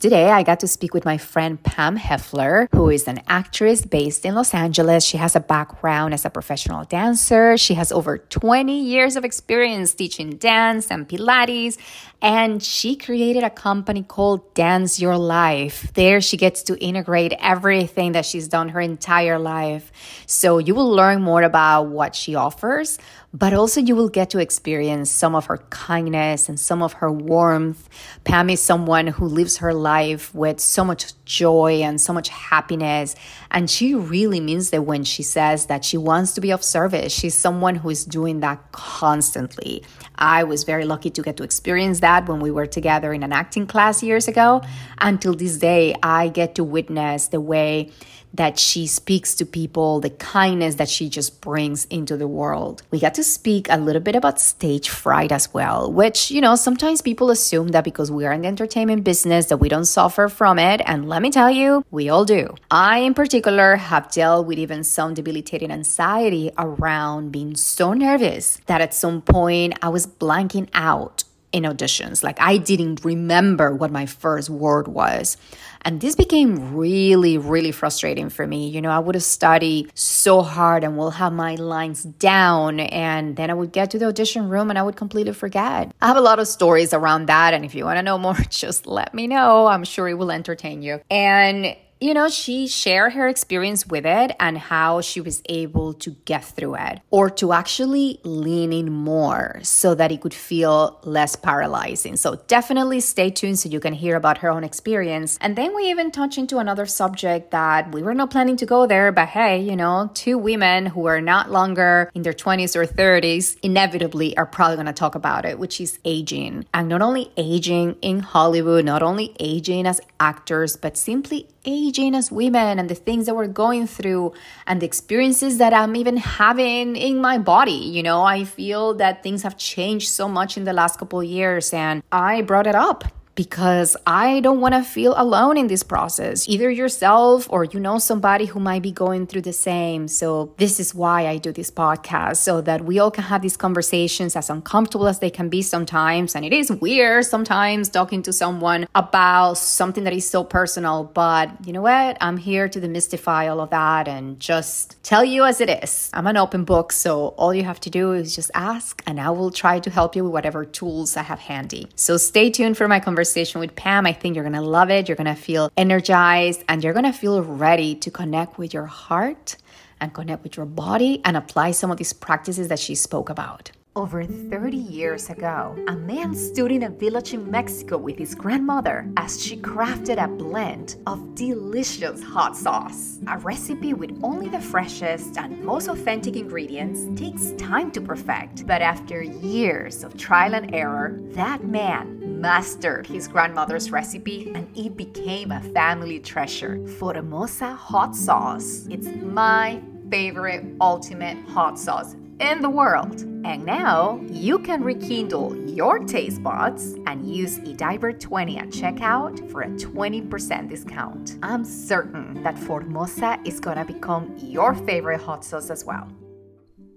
Today, I got to speak with my friend Pam Heffler, who is an actress based in Los Angeles. She has a background as a professional dancer. She has over 20 years of experience teaching dance and Pilates, and she created a company called Dance Your Life. There, she gets to integrate everything that she's done her entire life. So, you will learn more about what she offers, but also you will get to experience some of her kindness and some of her warmth. Pam is someone who lives her life with so much joy and so much happiness. And she really means that when she says that she wants to be of service. She's someone who is doing that constantly. I was very lucky to get to experience that when we were together in an acting class years ago. Until this day, I get to witness the way that she speaks to people, the kindness that she just brings into the world. We got to speak a little bit about stage fright as well, which, you know, sometimes people assume that because we are in the entertainment business that we don't suffer from it. And let me tell you, we all do. I, in particular, have dealt with even some debilitating anxiety around being so nervous that at some point I was blanking out in auditions. Like I didn't remember what my first word was. And this became really, really frustrating for me. You know, I would have studied so hard and will have my lines down. And then I would get to the audition room and I would completely forget. I have a lot of stories around that. And if you want to know more, just let me know. I'm sure it will entertain you. And you know, she shared her experience with it and how she was able to get through it or to actually lean in more so that it could feel less paralyzing. So definitely stay tuned so you can hear about her own experience. And then we even touch into another subject that we were not planning to go there, but hey, you know, two women who are not longer in their 20s or 30s inevitably are probably going to talk about it, which is aging. And not only aging in Hollywood, not only aging as actors, but simply aging as women and the things that we're going through and the experiences that I'm even having in my body. You know, I feel that things have changed so much in the last couple years and I brought it up because I don't want to feel alone in this process, either yourself or you know somebody who might be going through the same. So, this is why I do this podcast so that we all can have these conversations as uncomfortable as they can be sometimes. And it is weird sometimes talking to someone about something that is so personal, but you know what? I'm here to demystify all of that and just tell you as it is. I'm an open book, so all you have to do is just ask, and I will try to help you with whatever tools I have handy. So, stay tuned for my conversation conversation with Pam. I think you're going to love it. You're going to feel energized and you're going to feel ready to connect with your heart and connect with your body and apply some of these practices that she spoke about. Over 30 years ago, a man stood in a village in Mexico with his grandmother as she crafted a blend of delicious hot sauce. A recipe with only the freshest and most authentic ingredients takes time to perfect, but after years of trial and error, that man mastered his grandmother's recipe and it became a family treasure. Formosa hot sauce. It's my favorite ultimate hot sauce in the world. And now you can rekindle your taste buds and use eDiver20 at checkout for a 20% discount. I'm certain that Formosa is gonna become your favorite hot sauce as well.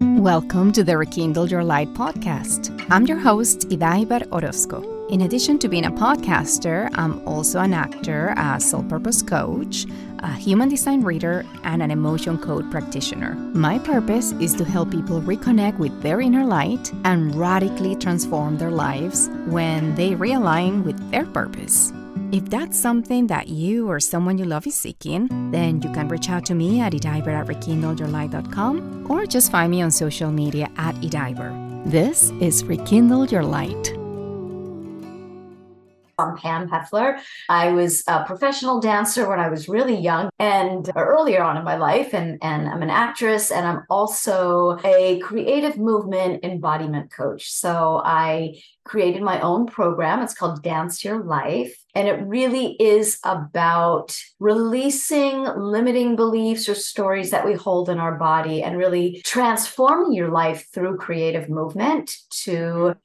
Welcome to the Rekindle Your Light podcast. I'm your host, Idaiber Orozco. In addition to being a podcaster, I'm also an actor, a soul purpose coach, a human design reader, and an emotion code practitioner. My purpose is to help people reconnect with their inner light and radically transform their lives when they realign with their purpose. If that's something that you or someone you love is seeking, then you can reach out to me at ediver at rekindleyourlight.com or just find me on social media at ediver. This is Rekindle Your Light. I'm Pam Heffler. I was a professional dancer when I was really young and earlier on in my life, and, and I'm an actress, and I'm also a creative movement embodiment coach. So I created my own program. It's called Dance Your Life. And it really is about releasing limiting beliefs or stories that we hold in our body and really transforming your life through creative movement to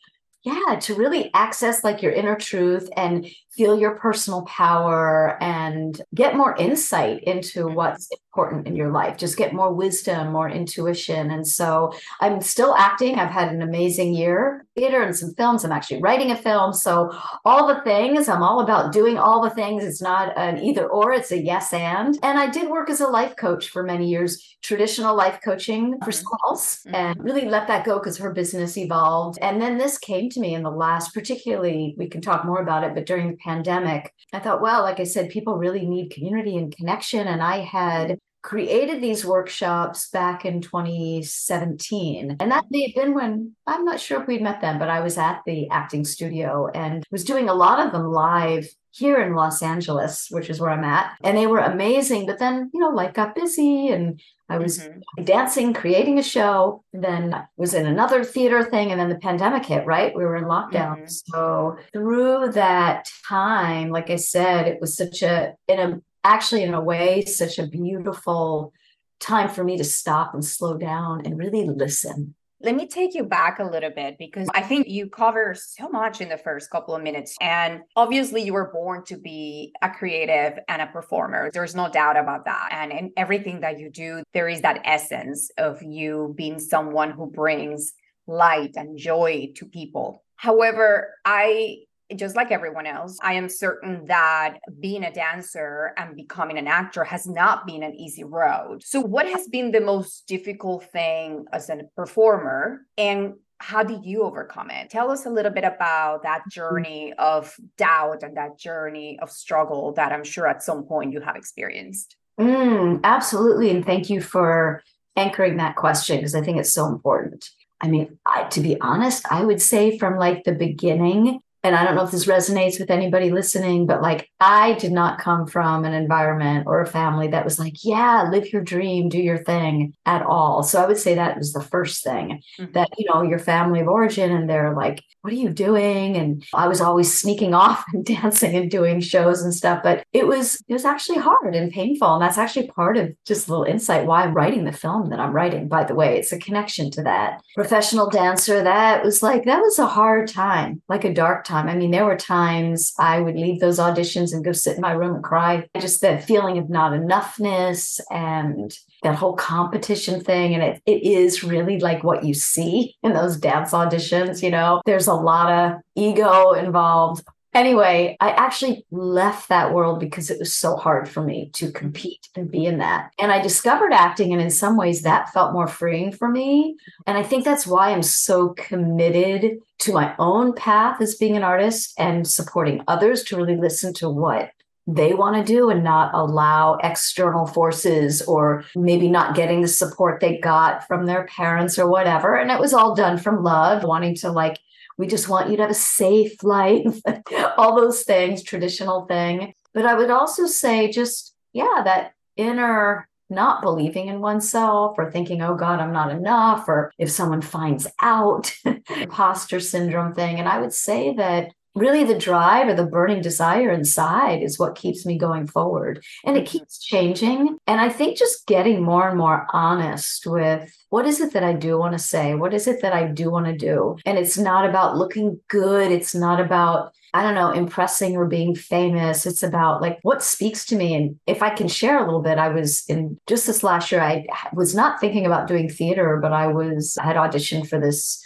yeah to really access like your inner truth and feel your personal power and get more insight into Mm-hmm. what's important in your life. Just get more wisdom, more intuition. And so I'm still acting. I've had an amazing year, theater and some films. I'm actually writing a film. So all the things, I'm all about doing all the things. It's not an either or, it's a yes and. And I did work as a life coach for many years, traditional life coaching for Mhm. schools, Mhm. and really let that go because her business evolved. And then this came to me in the last, particularly, we can talk more about it, but during the pandemic, I thought, well, like I said, people really need community and connection. And I had created these workshops back in 2017. And that may have been when I'm not sure if we'd met then, but I was at the acting studio and was doing a lot of them live here in Los Angeles, which is where I'm at. And they were amazing. But then, you know, life got busy and I was Mhm. dancing, creating a show, then I was in another theater thing, and then the pandemic hit, right? We were in lockdown. Mhm. So through that time, like I said, it was such a in a actually in a way, such a beautiful time for me to stop and slow down and really listen. Let me take you back a little bit because I think you cover so much in the first couple of minutes. And obviously, you were born to be a creative and a performer. There's no doubt about that. And in everything that you do, there is that essence of you being someone who brings light and joy to people. However, I just like everyone else, I am certain that being a dancer and becoming an actor has not been an easy road. So, what has been the most difficult thing as a performer? And how did you overcome it? Tell us a little bit about that journey of doubt and that journey of struggle that I'm sure at some point you have experienced. Mm, absolutely. And thank you for anchoring that question because I think it's so important. I mean, I, to be honest, I would say from like the beginning, and I don't know if this resonates with anybody listening, but like I did not come from an environment or a family that was like, yeah, live your dream, do your thing at all. So I would say that was the first thing Mhm. that, you know, your family of origin and they're like, what are you doing? And I was always sneaking off and dancing and doing shows and stuff. But it was, it was actually hard and painful. And that's actually part of just a little insight why I'm writing the film that I'm writing, by the way. It's a connection to that. Professional dancer, that was like, that was a hard time, like a dark time. I mean, there were times I would leave those auditions and go sit in my room and cry. Just that feeling of not enoughness and that whole competition thing. And it, it is really like what you see in those dance auditions. You know, there's a lot of ego involved. Anyway, I actually left that world because it was so hard for me to compete and be in that. And I discovered acting, and in some ways, that felt more freeing for me. And I think that's why I'm so committed to my own path as being an artist and supporting others to really listen to what they want to do and not allow external forces or maybe not getting the support they got from their parents or whatever. And it was all done from love, wanting to like, we just want you to have a safe life, all those things, traditional thing. But I would also say, just, yeah, that inner not believing in oneself or thinking, oh God, I'm not enough, or if someone finds out, imposter syndrome thing. And I would say that really the drive or the burning desire inside is what keeps me going forward. And it mm-hmm. keeps changing. And I think just getting more and more honest with what is it that I do want to say? What is it that I do want to do? And it's not about looking good. It's not about I don't know, impressing or being famous. It's about like what speaks to me. And if I can share a little bit, I was in just this last year, I was not thinking about doing theater, but I was, I had auditioned for this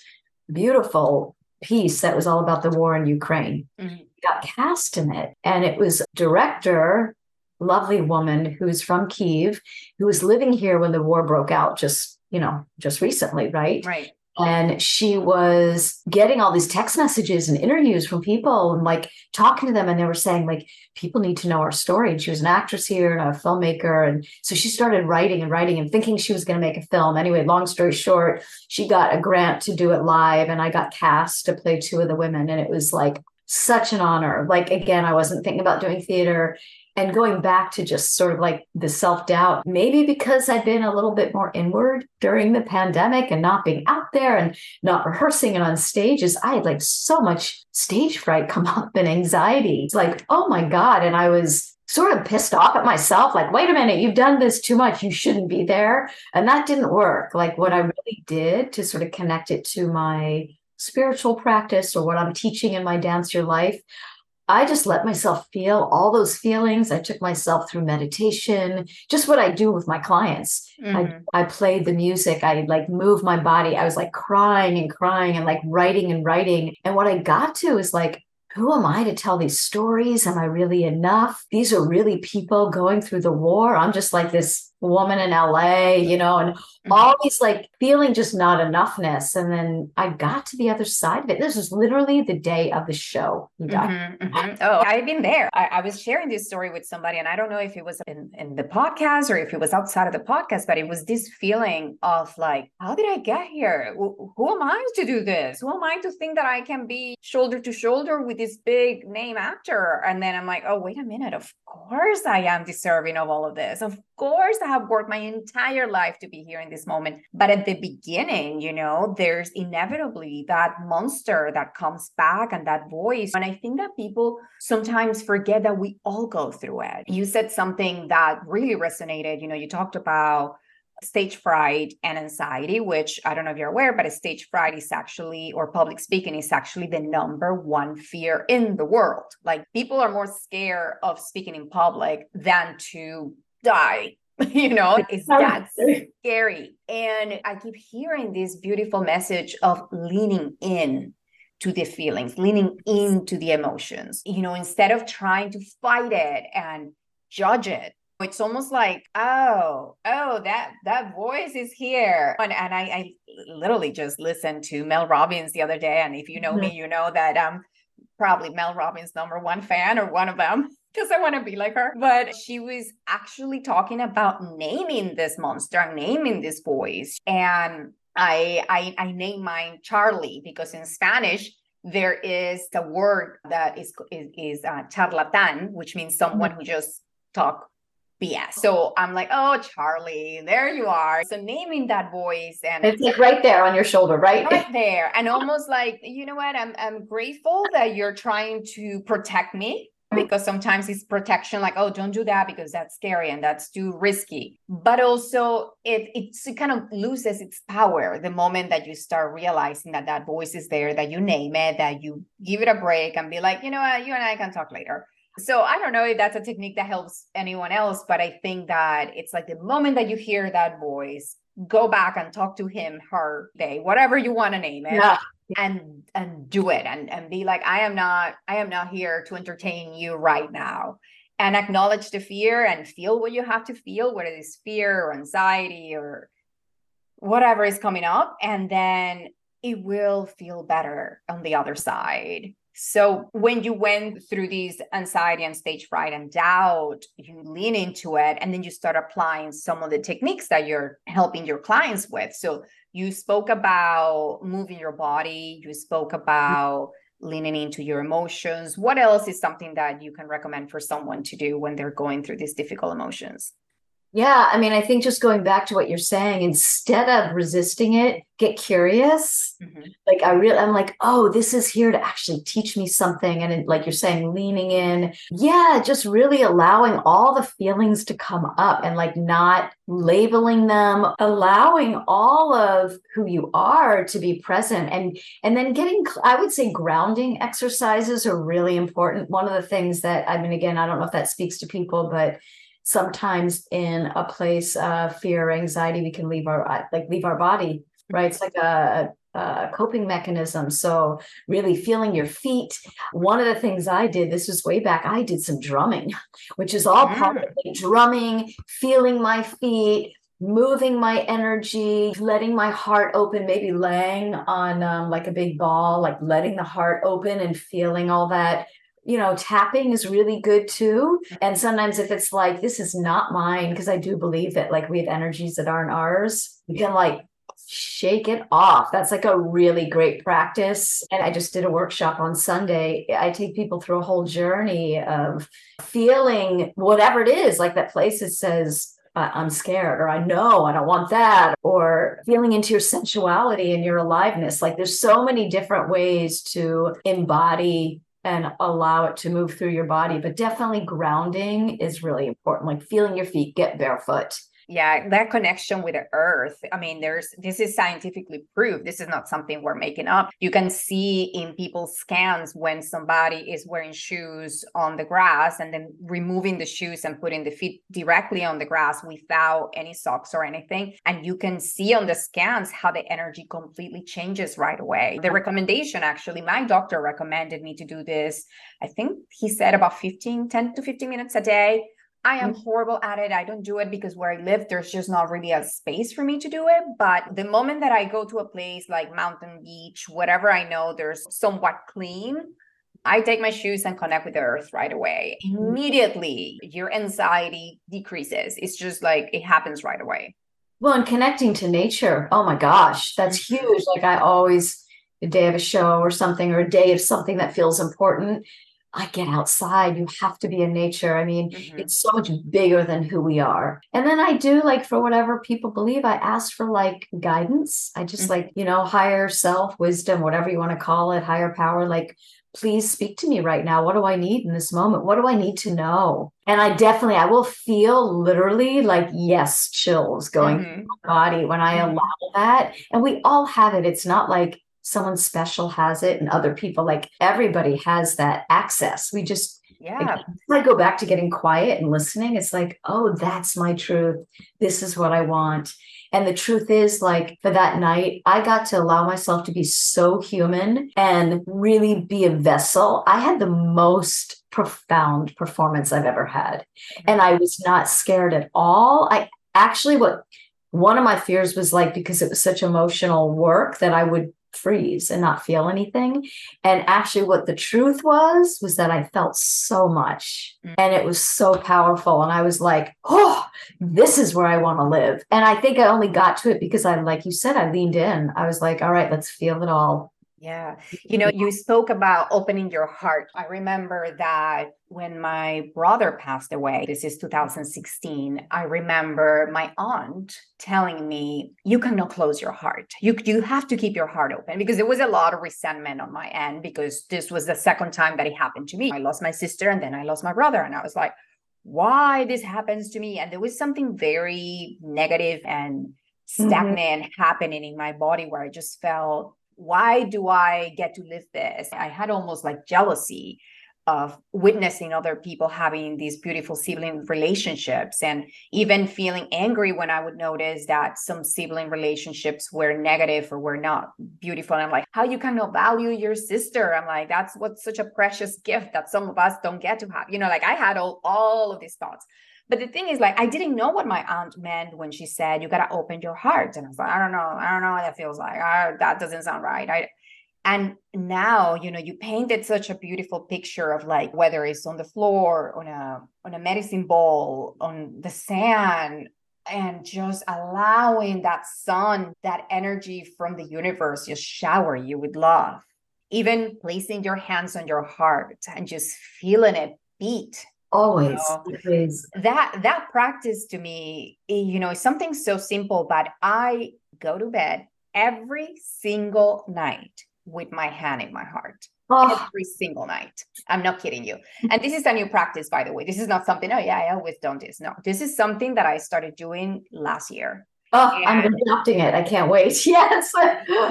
beautiful piece that was all about the war in Ukraine. Mhm. Got cast in it. And it was director, lovely woman who's from Kiev, who was living here when the war broke out just, you know, just recently, right? Right. And she was getting all these text messages and interviews from people and like talking to them and they were saying like people need to know our story. And she was an actress here and a filmmaker and so she started writing and writing and thinking she was going to make a film. Anyway long story short she got a grant to do it live and i got cast to play two of the women and it was like such an honor. Like again i wasn't thinking about doing theater and going back to just sort of like the self doubt, maybe because I've been a little bit more inward during the pandemic and not being out there and not rehearsing and on stages, I had like so much stage fright come up and anxiety. It's like, oh my God. And I was sort of pissed off at myself like, wait a minute, you've done this too much. You shouldn't be there. And that didn't work. Like, what I really did to sort of connect it to my spiritual practice or what I'm teaching in my dance your life I just let myself feel all those feelings. I took myself through meditation, just what I do with my clients. Mm-hmm. I, I played the music, I like moved my body. I was like crying and crying and like writing and writing. And what I got to is like, who am I to tell these stories? Am I really enough? These are really people going through the war. I'm just like this woman in LA, you know, and mm-hmm. all these like feeling just not enoughness. And then I got to the other side of it. This was literally the day of the show. Mm-hmm, mm-hmm. Oh, I've been there. I, I, was sharing this story with somebody, and I don't know if it was in, in the podcast or if it was outside of the podcast, but it was this feeling of like, how did I get here? Who, who am I to do this? Who am I to think that I can be shoulder to shoulder with this big name actor? And then I'm like, oh, wait a minute. Of course I am deserving of all of this. Of course I have worked my entire life to be here in this moment. But at the beginning, you know, there's inevitably that monster that comes back and that voice. And I think that people sometimes forget that we all go through it. You said something that really resonated. You know, you talked about stage fright and anxiety, which I don't know if you're aware, but stage fright is actually, or public speaking is actually the number one fear in the world. Like people are more scared of speaking in public than to die you know? It's that scary. And i keep hearing this beautiful message of leaning in to the feelings leaning into the emotions you know instead of trying to fight it and judge it. It's almost like oh oh that that voice is here. And, and I, I literally just listened to mel robbins the other day. And if you know mm-hmm. me you know that i'm probably mel robbins number one fan or one of them because I want to be like her. But she was actually talking about naming this monster, naming this voice. And I I, I named mine Charlie because in Spanish there is a word that is is, is uh, charlatan, which means someone who just talk BS. So I'm like, oh, Charlie, there you are. So naming that voice and it's like right there on your shoulder, right? Right there. And almost like, you know what? I'm I'm grateful that you're trying to protect me because sometimes it's protection like oh don't do that because that's scary and that's too risky. But also it it kind of loses its power the moment that you start realizing that that voice is there that you name it that you give it a break and be like you know what? You and i can talk later. So i don't know if that's a technique that helps anyone else but i think that it's like the moment that you hear that voice go back and talk to him her they whatever you want to name it. Yeah and and do it and and be like i am not i am not here to entertain you right now and acknowledge the fear and feel what you have to feel whether it's fear or anxiety or whatever is coming up and then it will feel better on the other side so when you went through these anxiety and stage fright and doubt, you lean into it and then you start applying some of the techniques that you're helping your clients with. So you spoke about moving your body, you spoke mm-hmm. about leaning into your emotions. What else is something that you can recommend for someone to do when they're going through these difficult emotions? Yeah, I mean, I think just going back to what you're saying, instead of resisting it, get curious. Mm-hmm. Like I really, I'm like, oh, this is here to actually teach me something. And it, like you're saying, leaning in, yeah, just really allowing all the feelings to come up and like not labeling them, allowing all of who you are to be present, and and then getting, I would say, grounding exercises are really important. One of the things that I mean, again, I don't know if that speaks to people, but sometimes in a place of fear or anxiety we can leave our uh, like leave our body right it's like a, a coping mechanism. So, really feeling your feet. One of the things I did, this was way back, I did some drumming, which is all mm. part of it. drumming, feeling my feet, moving my energy, letting my heart open, maybe laying on um, like a big ball, like letting the heart open and feeling all that you know, tapping is really good too. And sometimes if it's like, this is not mine, because I do believe that like we have energies that aren't ours, you can like shake it off. That's like a really great practice. And I just did a workshop on Sunday. I take people through a whole journey of feeling whatever it is, like that place that says, I'm scared, or I know I don't want that, or feeling into your sensuality and your aliveness. Like there's so many different ways to embody and allow it to move through your body. But definitely grounding is really important, like feeling your feet, get barefoot. Yeah, that connection with the earth. I mean, there's this is scientifically proved. This is not something we're making up. You can see in people's scans when somebody is wearing shoes on the grass and then removing the shoes and putting the feet directly on the grass without any socks or anything. And you can see on the scans how the energy completely changes right away. The uh-huh. recommendation actually, my doctor recommended me to do this. I think he said about 15, 10 to 15 minutes a day I am mm. horrible at it. I don't do it because where I live, there's just not really a space for me to do it. But the moment that I go to a place like mountain beach, whatever I know there's somewhat clean, I take my shoes and connect with the earth right away. Mm. Immediately, your anxiety decreases. It's just like it happens right away. Well, and connecting to nature, oh my gosh, that's mm-hmm. huge. Like I always, a day of a show or something, or a day of something that feels important, I get outside. You have to be in nature. I mean, mm-hmm. it's so much bigger than who we are. And then I do like for whatever people believe, I ask for like guidance. I just mm-hmm. like, you know, higher self, wisdom, whatever you want to call it, higher power, like, please speak to me right now. What do I need in this moment? What do I need to know? And I definitely, I will feel literally like, yes, chills going mm-hmm. through my body when I mm-hmm. allow that. And we all have it. It's not like, someone special has it and other people like everybody has that access. We just yeah. i go back to getting quiet and listening it's like oh that's my truth. This is what i want. And the truth is like for that night i got to allow myself to be so human and really be a vessel. I had the most profound performance i've ever had. And i was not scared at all. I actually what one of my fears was like because it was such emotional work that i would freeze and not feel anything. And actually, what the truth was, was that I felt so much mm. and it was so powerful. And I was like, oh, this is where I want to live. And I think I only got to it because I, like you said, I leaned in. I was like, all right, let's feel it all. Yeah. You know, you spoke about opening your heart. I remember that when my brother passed away, this is 2016, I remember my aunt telling me, you cannot close your heart. You, you have to keep your heart open because there was a lot of resentment on my end because this was the second time that it happened to me. I lost my sister and then I lost my brother. And I was like, why this happens to me? And there was something very negative and mm-hmm. stagnant mm-hmm. happening in my body where I just felt why do I get to live this? I had almost like jealousy of witnessing other people having these beautiful sibling relationships and even feeling angry when I would notice that some sibling relationships were negative or were not beautiful. And I'm like, how you cannot value your sister? I'm like, that's what's such a precious gift that some of us don't get to have. You know, like I had all, all of these thoughts. But the thing is, like, I didn't know what my aunt meant when she said, you got to open your heart. And I was like, I don't know. I don't know what that feels like. I, that doesn't sound right. I, and now, you know, you painted such a beautiful picture of like whether it's on the floor, on a on a medicine ball, on the sand, and just allowing that sun, that energy from the universe just shower you with love. Even placing your hands on your heart and just feeling it beat always know, that that practice to me eh, you know is something so simple but i go to bed every single night with my hand in my heart. Oh. every single night. I'm not kidding you. And this is a new practice by the way. This is not something oh yeah i always done this. No this is something that i started doing last year Oh, and, I'm adopting it. I can't wait. Yes.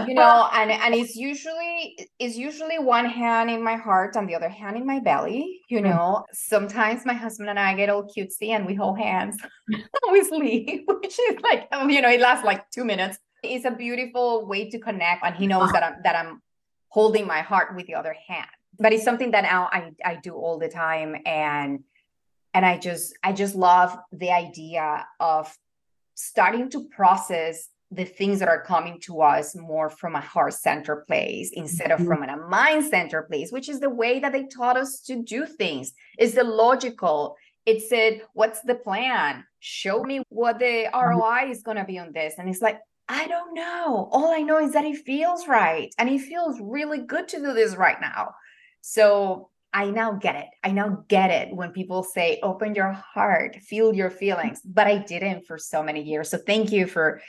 you know, and and it's usually it's usually one hand in my heart and the other hand in my belly. You mm. know, mm-hmm. sometimes my husband and I get all cutesy and we hold hands. we sleep, which is like um, you know, it lasts like two minutes. It's a beautiful way to connect, and he knows that I'm that I'm holding my heart with the other hand. But it's something that now I I do all the time, and and I just I just love the idea of starting to process the things that are coming to us more from a heart center place instead of mm-hmm. from a mind center place, which is the way that they taught us to do things. Is the logical. It said, What's the plan? Show me what the mm-hmm. ROI is going to be on this. And it's like, I don't know. All I know is that it feels right. And it feels really good to do this right now. So I now get it. I now get it when people say, open your heart, feel your feelings. But I didn't for so many years. So thank you for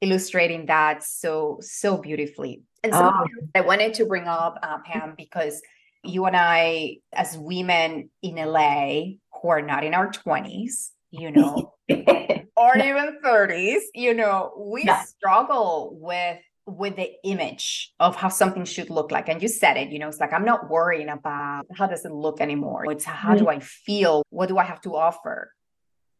illustrating that so, so beautifully. And so oh. I wanted to bring up, uh, Pam, because you and I, as women in LA who are not in our 20s, you know, or even 30s, you know, we struggle with with the image of how something should look like and you said it you know it's like i'm not worrying about how does it look anymore it's how mm-hmm. do i feel what do i have to offer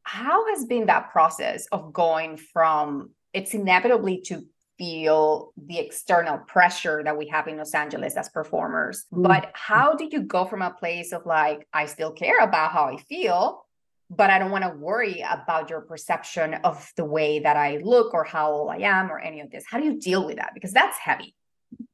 how has been that process of going from it's inevitably to feel the external pressure that we have in Los Angeles as performers. Mm-hmm. But how did you go from a place of like, I still care about how I feel, but I don't want to worry about your perception of the way that I look or how old I am or any of this? How do you deal with that? Because that's heavy.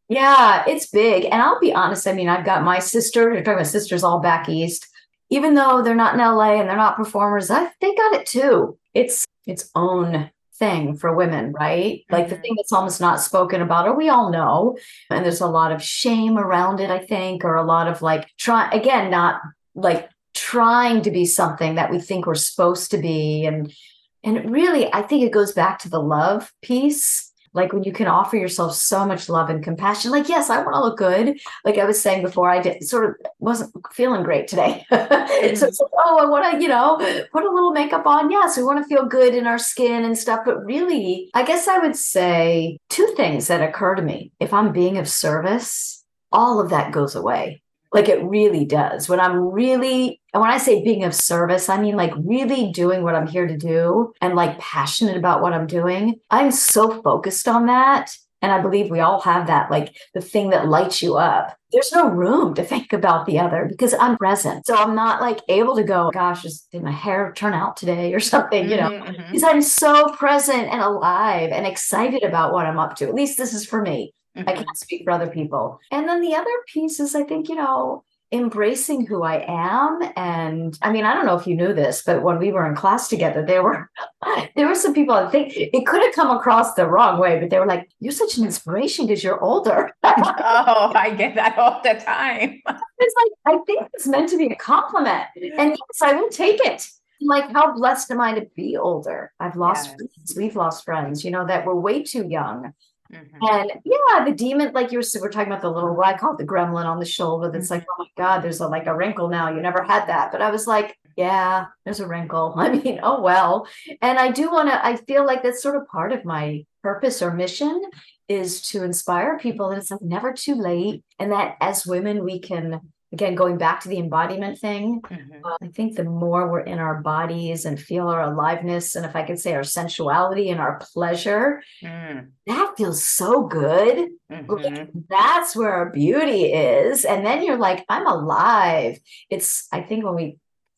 Yeah, it's big. And I'll be honest, I mean, I've got my sister, you're talking about sisters all back east. Even though they're not in LA and they're not performers, I, they got it too. It's its own thing for women, right? Mm-hmm. Like the mm-hmm. thing that's almost not spoken about, or we all know. And there's a lot of shame around it, I think, or a lot of like try again, not like trying to be something that we think we're supposed to be. And and really, I think it goes back to the love piece. Like when you can offer yourself so much love and compassion like yes i want to look good. Like i was saying before i did sort of wasn't feeling great today. Mm-hmm. so it's like oh i want to you know put a little makeup on. Yes we want to feel good in our skin and stuff. But really i guess i would say two things that occur to me. If i'm being of service all of that goes away like it really does. When I'm really, and when I say being of service, I mean like really doing what I'm here to do and like passionate about what I'm doing. I'm so focused on that. And I believe we all have that, like the thing that lights you up. There's no room to think about the other because I'm present. So I'm not like able to go, gosh, just did my hair turn out today or something, you know, mm-hmm, mm-hmm. because I'm so present and alive and excited about what I'm up to. At least this is for me. Mm-hmm. I can't speak for other people. And then the other piece is, I think, you know, embracing who I am. And I mean, I don't know if you knew this, but when we were in class together, there were there were some people I think it could have come across the wrong way, but they were like, You're such an inspiration because you're older. oh, I get that all the time. it's like I think it's meant to be a compliment. And yes, I will take it. Like, how blessed am I to be older? I've lost yes. friends. We've lost friends, you know, that were way too young Mm-hmm. And yeah, the demon, like you were, we're talking about the little, what I call it the gremlin on the shoulder. That's mm-hmm. like, oh my God, there's a, like a wrinkle now. You never had that. But I was like, yeah, there's a wrinkle. I mean, oh well. And I do want to, I feel like that's sort of part of my purpose or mission is to inspire people that it's like never too late. And that as women, we can again going back to the embodiment thing mm-hmm. uh, i think the more we're in our bodies and feel our aliveness and if i could say our sensuality and our pleasure mm. that feels so good mm-hmm. that's where our beauty is and then you're like i'm alive it's i think when we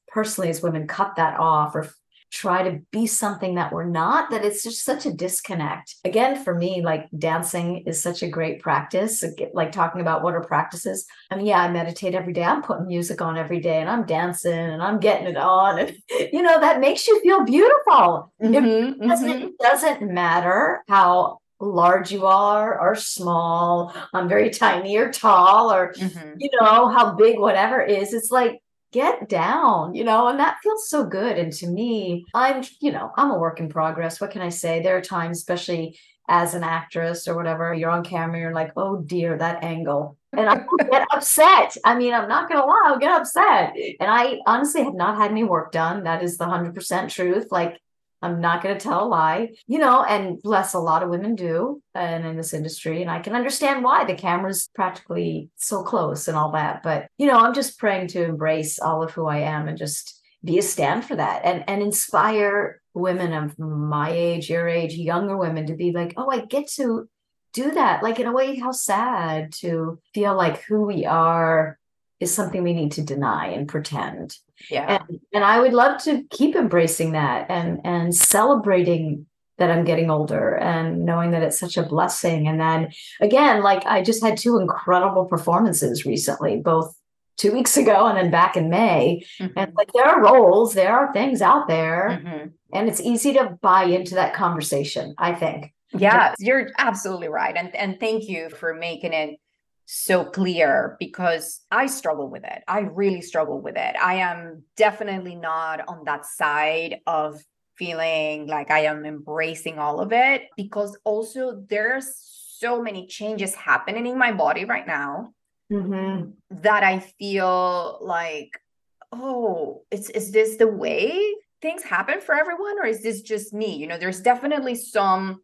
personally as women cut that off or try to be something that we're not that it's just such a disconnect again for me like dancing is such a great practice like talking about what are practices i mean yeah i meditate every day i'm putting music on every day and i'm dancing and i'm getting it on and you know that makes you feel beautiful mm-hmm, it, doesn't, mm-hmm. it doesn't matter how large you are or small i'm very tiny or tall or mm-hmm. you know how big whatever is it's like get down, you know, and that feels so good. And to me, I'm, you know, I'm a work in progress. What can I say? There are times, especially as an actress or whatever, you're on camera, you're like, oh dear, that angle. And I get upset. I mean, I'm not going to lie, I'll get upset. And I honestly have not had any work done. That is the 100% truth. Like, I'm not going to tell a lie, you know, and bless a lot of women do and in this industry. And I can understand why the camera's practically so close and all that. But, you know, I'm just praying to embrace all of who I am and just be a stand for that and, and inspire women of my age, your age, younger women to be like, oh, I get to do that. Like, in a way, how sad to feel like who we are is something we need to deny and pretend. Yeah. And, and I would love to keep embracing that and and celebrating that I'm getting older and knowing that it's such a blessing. And then again, like I just had two incredible performances recently, both two weeks ago and then back in May. Mm-hmm. And like there are roles, there are things out there, mm-hmm. and it's easy to buy into that conversation, I think. Yeah, you're absolutely right. And and thank you for making it so clear because I struggle with it. I really struggle with it. I am definitely not on that side of feeling like I am embracing all of it because also there's so many changes happening in my body right now mm-hmm. that I feel like, oh, is, is this the way things happen for everyone or is this just me you know there's definitely some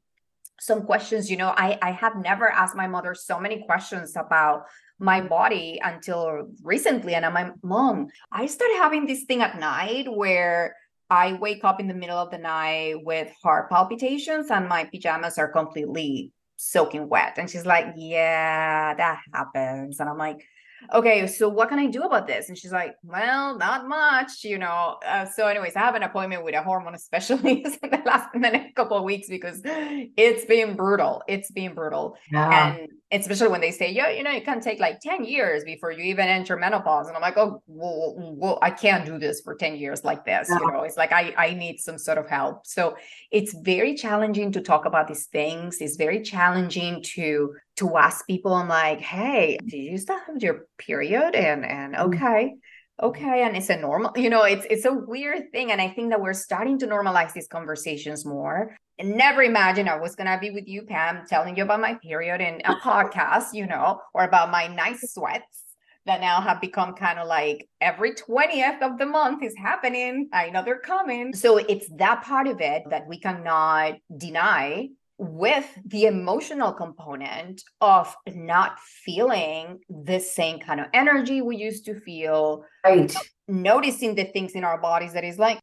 some questions you know i i have never asked my mother so many questions about my body until recently and i'm like mom i started having this thing at night where i wake up in the middle of the night with heart palpitations and my pajamas are completely soaking wet. And she's like yeah that happens. And i'm like okay, so what can I do about this? And she's like, well, not much, you know. Uh, so, anyways, I have an appointment with a hormone specialist in the last in the next couple of weeks because it's been brutal. It's been brutal, yeah. and especially when they say, yeah, you know, it can take like 10 years before you even enter menopause. And I'm like, oh, well, well I can't do this for 10 years like this. Yeah. You know, it's like I, I need some sort of help. So it's very challenging to talk about these things. It's very challenging to to ask people, I'm like, hey, do you still have your period? And and mm. okay. Okay, and it's a normal, you know, it's it's a weird thing, and I think that we're starting to normalize these conversations more and never imagined I was gonna be with you, Pam, telling you about my period in a podcast, you know, or about my nice sweats that now have become kind of like every 20th of the month is happening. I know they're coming. So it's that part of it that we cannot deny with the emotional component of not feeling the same kind of energy we used to feel. Right. Noticing the things in our bodies that is like,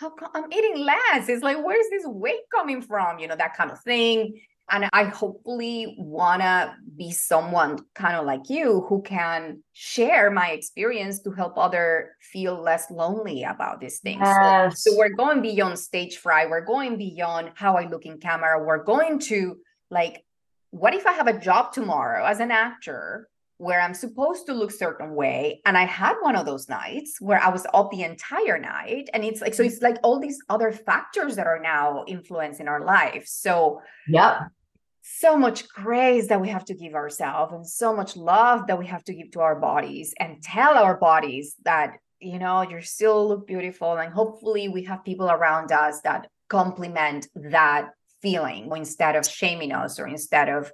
how come I'm eating less? It's like, where's this weight coming from? You know, that kind of thing. And I hopefully want to be someone kind of like you who can share my experience to help other feel less lonely about these things. Yes. So, so we're going beyond stage fright. We're going beyond how I look in camera. We're going to like, what if I have a job tomorrow as an actor where I'm supposed to look certain way. And I had one of those nights where I was up the entire night. And it's like, so mm-hmm. it's like all these other factors that are now influencing our lives So, yeah. So much grace that we have to give ourselves and so much love that we have to give to our bodies and tell our bodies that, you know, you're still look beautiful. And hopefully we have people around us that complement that feeling instead of shaming us or instead of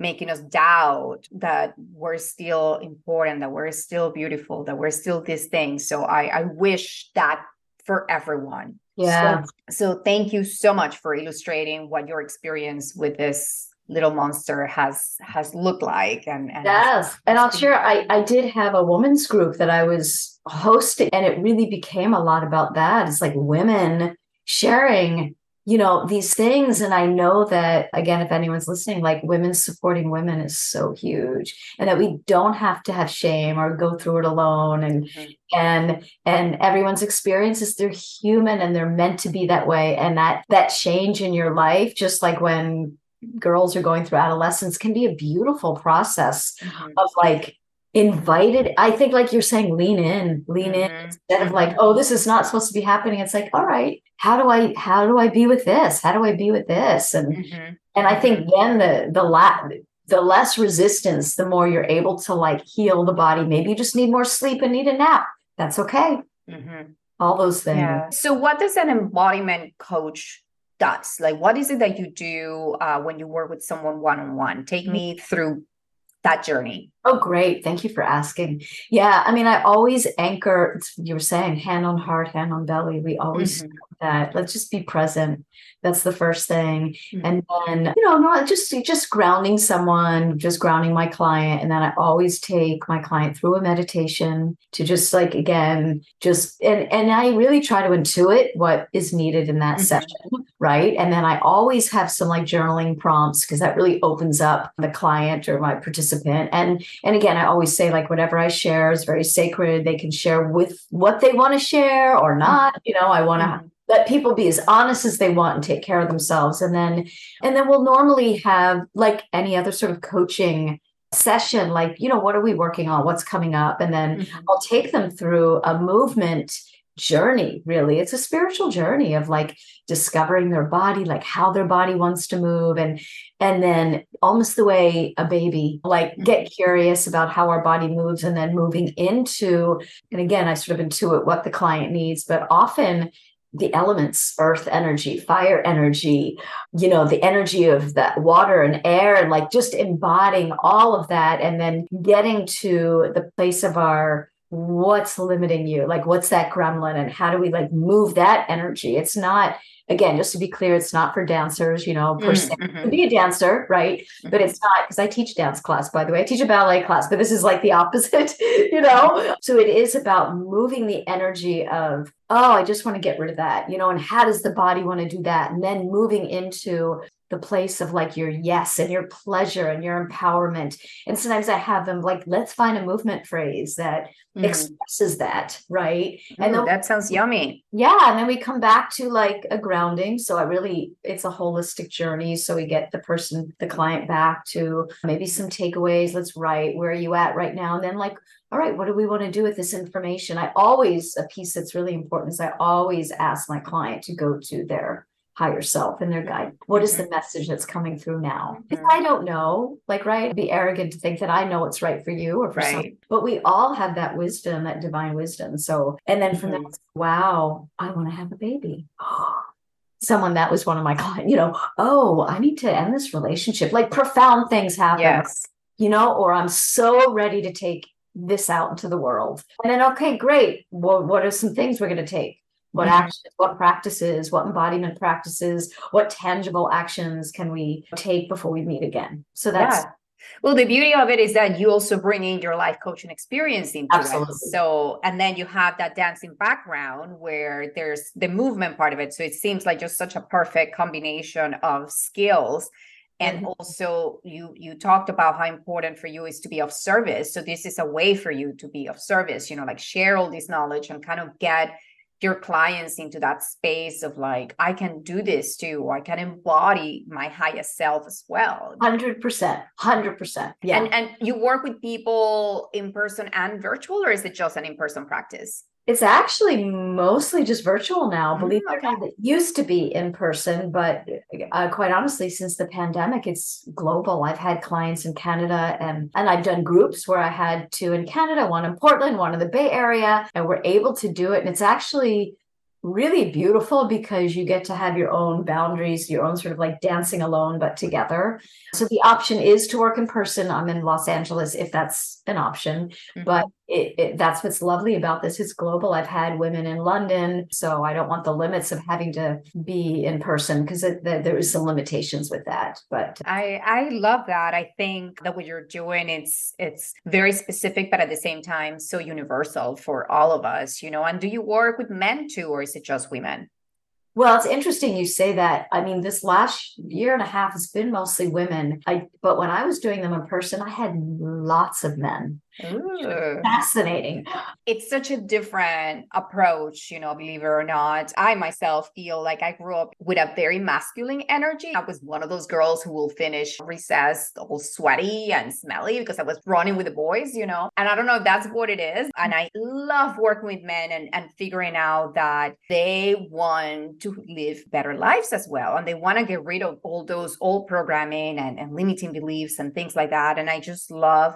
making us doubt that we're still important, that we're still beautiful, that we're still this thing So I, I wish that for everyone. Yeah. So, so thank you so much for illustrating what your experience with this little monster has has looked like and, and yes and i'll share I, I did have a women's group that i was hosting and it really became a lot about that it's like women sharing you know these things and i know that again if anyone's listening like women supporting women is so huge and that we don't have to have shame or go through it alone and mm-hmm. and and everyone's experiences they're human and they're meant to be that way and that that change in your life just like when girls are going through adolescence can be a beautiful process mm-hmm. of like invited i think like you're saying lean in lean mm-hmm. in instead of like oh this is not supposed to be happening it's like all right how do i how do i be with this how do i be with this and mm-hmm. and i think mm-hmm. then the the la- the less resistance the more you're able to like heal the body maybe you just need more sleep and need a nap that's okay mm-hmm. all those things yeah. so what does an embodiment coach does like what is it that you do uh, when you work with someone one-on-one take mm-hmm. me through that journey? Oh, great. Thank you for asking. Yeah. I mean, I always anchor, you were saying hand on heart, hand on belly. We always mm-hmm. that. Let's just be present. That's the first thing. Mm-hmm. And then, you know, not just just grounding someone, just grounding my client. And then I always take my client through a meditation to just like again, just and and I really try to intuit what is needed in that mm-hmm. session. Right. And then I always have some like journaling prompts because that really opens up the client or my participant. And and again, I always say like whatever I share is very sacred. They can share with what they want to share or not. You know, I want to mm-hmm let people be as honest as they want and take care of themselves and then and then we'll normally have like any other sort of coaching session like you know what are we working on what's coming up and then mm-hmm. i'll take them through a movement journey really it's a spiritual journey of like discovering their body like how their body wants to move and and then almost the way a baby like mm-hmm. get curious about how our body moves and then moving into and again i sort of intuit what the client needs but often the elements earth energy fire energy you know the energy of that water and air and like just embodying all of that and then getting to the place of our what's limiting you like what's that gremlin and how do we like move that energy it's not again just to be clear it's not for dancers you know per se. Mm-hmm. to be a dancer right? But it's not because i teach dance class by the way. I teach a ballet class but this is like the opposite you know? So it is about moving the energy of oh i just want to get rid of that you know and how does the body want to do that? And then moving into the place of like your yes and your pleasure and your empowerment. And sometimes i have them like let's find a movement phrase that Mhm. expresses that right? And then that sounds yummy. yeah and then we come back to like a grounding. So i really it's a holistic journey. So we get the person the client back to maybe some takeaways. Let's write where are you at right now? And then like all right what do we want to do with this information? I always a piece that's really important is i always ask my client to go to their higher self and their guide what is the message that's coming through now because Mhm. i don't know like right It'd be arrogant to think that i know what's right for you or for Right. someone but we all have that wisdom that divine wisdom so and then from Mhm. that wow i want to have a baby someone that was one of my clients you know oh i need to end this relationship like profound things happen Yes. you know or i'm so ready to take this out into the world and then okay great well what are some things we're going to take what Mhm. actions what practices what embodiment practices what tangible actions can we take before we meet again so that's Yeah. Well, the beauty of it is that you also bring in your life coaching experience into Absolutely. it. So, and then you have that dancing background where there's the movement part of it. So it seems like just such a perfect combination of skills. And Mhm. also you you talked about how important for you is to be of service. So this is a way for you to be of service, you know, like share all this knowledge and kind of get your clients into that space of like, I can do this too, I can embody my highest self as well. 100% 100% yeah And and you work with people in person and virtual, or is it just an in-person practice? It's actually mostly just virtual now. Mm, Believe it or not, it used to be in person, but uh, quite honestly, since the pandemic, it's global. I've had clients in Canada, and and I've done groups where I had two in Canada, one in Portland, one in the Bay Area, and we're able to do it. And it's actually really beautiful because you get to have your own boundaries, your own sort of like dancing alone but together. So the option is to work in person. I'm in Los Angeles if that's an option, but it, it, that's what's lovely about this. It's global. I've had women in London, so I don't want the limits of having to be in person because there is some limitations with that. But I I love that. I think that what you're doing it's it's very specific, but at the same time so universal for all of us, you know. And do you work with men too, or is it just women? Well, it's interesting you say that. I mean, this last year and a half has been mostly women. I but when I was doing them in person, I had lots of men. Ooh. Fascinating. It's such a different approach, you know, believe it or not. I myself feel like I grew up with a very masculine energy. I was one of those girls who will finish recess all sweaty and smelly because I was running with the boys, you know. And I don't know if that's what it is. And I love working with men and, and figuring out that they want to live better lives as well. And they want to get rid of all those old programming and, and limiting beliefs and things like that. And I just love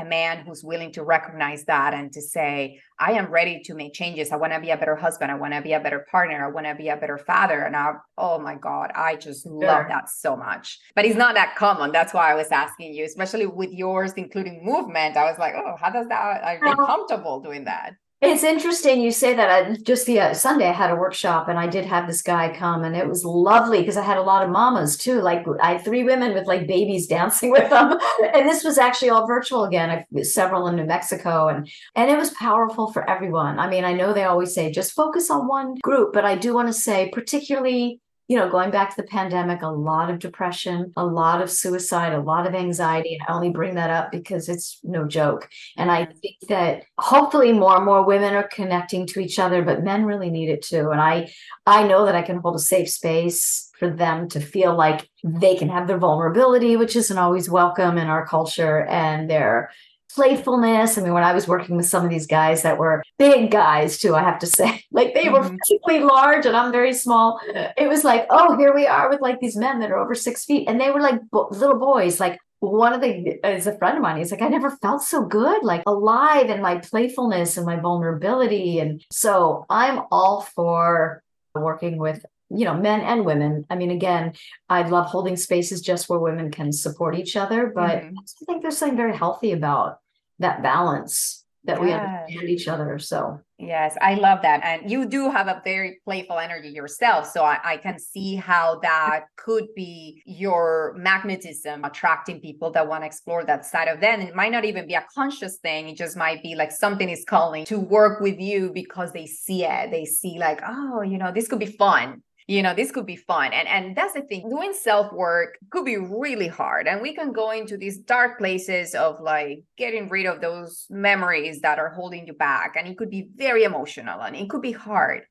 a man who's willing to recognize that and to say, I am ready to make changes. I want to be a better husband. I want to be a better partner. I want to be a better father. And I, oh my God, I just love that so much. But it's not that common. That's why I was asking you, especially with yours, including movement. I was like, oh, how does that, are they comfortable doing that? It's interesting you say that. I, just the uh, Sunday, I had a workshop and I did have this guy come, and it was lovely because I had a lot of mamas too. Like I had three women with like babies dancing with them, and this was actually all virtual again. I several in New Mexico, and and it was powerful for everyone. I mean, I know they always say just focus on one group, but I do want to say, particularly you know, going back to the pandemic, a lot of depression, a lot of suicide, a lot of anxiety. And I only bring that up because it's no joke. And I mm-hmm. think that hopefully more and more women are connecting to each other, but men really need it too. And I I know that I can hold a safe space for them to feel like they can have their vulnerability, which isn't always welcome in our culture, and their playfulness. I mean, when I was working with some of these guys that were big guys too, I have to say, like they were Mhm. physically large and I'm very small. It was like, oh, here we are with like these men that are over six feet, and they were like bo- little boys, like one of the is a friend of mine he's like i never felt so good like alive in my playfulness and my vulnerability and so i'm all for working with you know men and women i mean again i love holding spaces just where women can support each other but Mhm. i think there's something very healthy about that balance that yes. we understand each other. So yes, I love that. And you do have a very playful energy yourself. So I, I can see how that could be your magnetism attracting people that want to explore that side of them. It might not even be a conscious thing. It just might be like something is calling to work with you because they see it. They see like, oh, you know, this could be fun you know this could be fun. And and that's the thing doing self work could be really hard. And we can go into these dark places of like getting rid of those memories that are holding you back. And it could be very emotional and it could be hard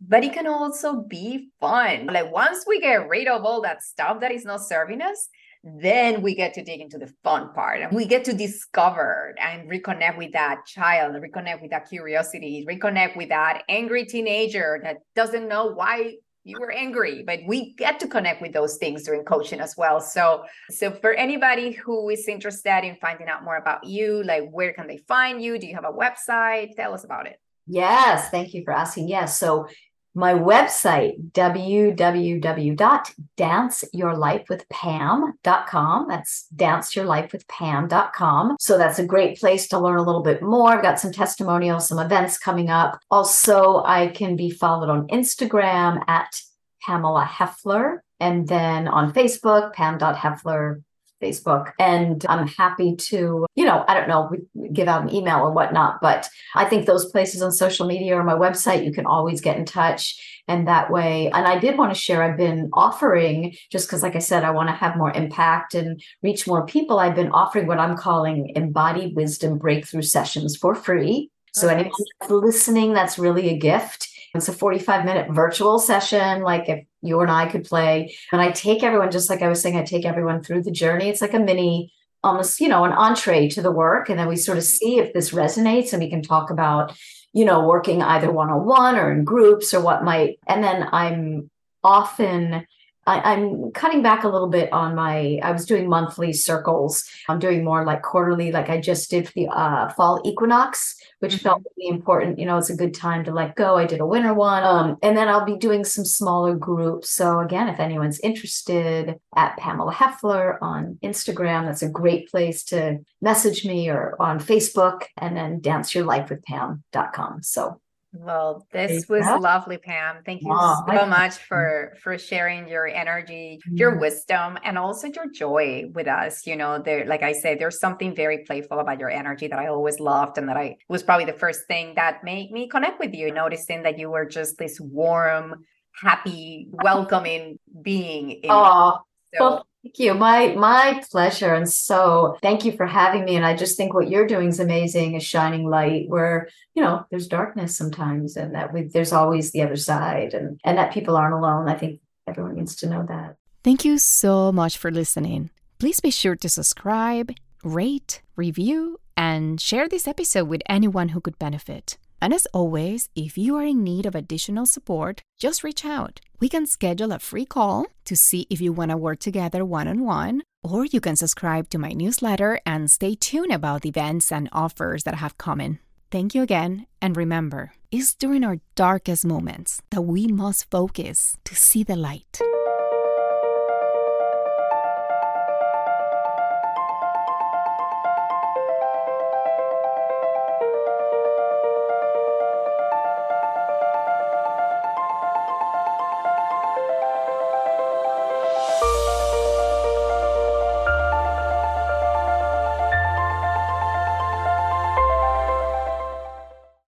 but it can also be fun. Like once we get rid of all that stuff that is not serving us then we get to dig into the fun part and we get to discover and reconnect with that child reconnect with that curiosity reconnect with that angry teenager that doesn't know why you were angry but we get to connect with those things during coaching as well. So so for anybody who is interested in finding out more about you like where can they find you? Do you have a website? Tell us about it. Yes thank you for asking. Yes so my website www.danceyourlifewithpam.com that's danceyourlifewithpam.com so that's a great place to learn a little bit more. I've got some testimonials some events coming up. Also i can be followed on instagram at pamela heffler and then on facebook pam.heffler Facebook. And I'm happy to, you know, I don't know, give out an email or whatnot, but I think those places on social media or my website, you can always get in touch. And that way, and I did want to share, I've been offering, just because, like I said, I want to have more impact and reach more people. I've been offering what I'm calling embodied wisdom breakthrough sessions for free. So, oh, okay. anyone that's listening, that's really a gift. It's a 45 minute virtual session. Like if you and I could play. And I take everyone, just like I was saying, I take everyone through the journey. It's like a mini, almost, you know, an entree to the work. And then we sort of see if this resonates and we can talk about, you know, working either one on one or in groups or what might. And then I'm often I, am cutting back a little bit on my. I was doing monthly circles. I'm doing more like quarterly, like I just did for the uh, fall equinox, which mm-hmm. felt really important. You know, it's a good time to let go. I did a winter one, um, and then I'll be doing some smaller groups. So again, if anyone's interested, at Pamela Heffler on Instagram, that's a great place to message me, or on Facebook, and then danceyourlifewithpam.com. So well, this was lovely, Pam. Thank you oh, so much for for sharing your energy, your mm-hmm. wisdom, and also your joy with us. You know, there, like I said, there's something very playful about your energy that I always loved, and that I was probably the first thing that made me connect with you. Noticing that you were just this warm, happy, welcoming being. oh, so, well, Thank you. My my pleasure. And so thank you for having me. And I just think what you're doing is amazing, a shining light where, you know, there's darkness sometimes and that we, there's always the other side and, and that people aren't alone. I think everyone needs to know that. Thank you so much for listening. Please be sure to subscribe, rate, review, and share this episode with anyone who could benefit. And as always, if you are in need of additional support, just reach out. We can schedule a free call to see if you want to work together one on one, or you can subscribe to my newsletter and stay tuned about the events and offers that have coming. Thank you again, and remember, it's during our darkest moments that we must focus to see the light.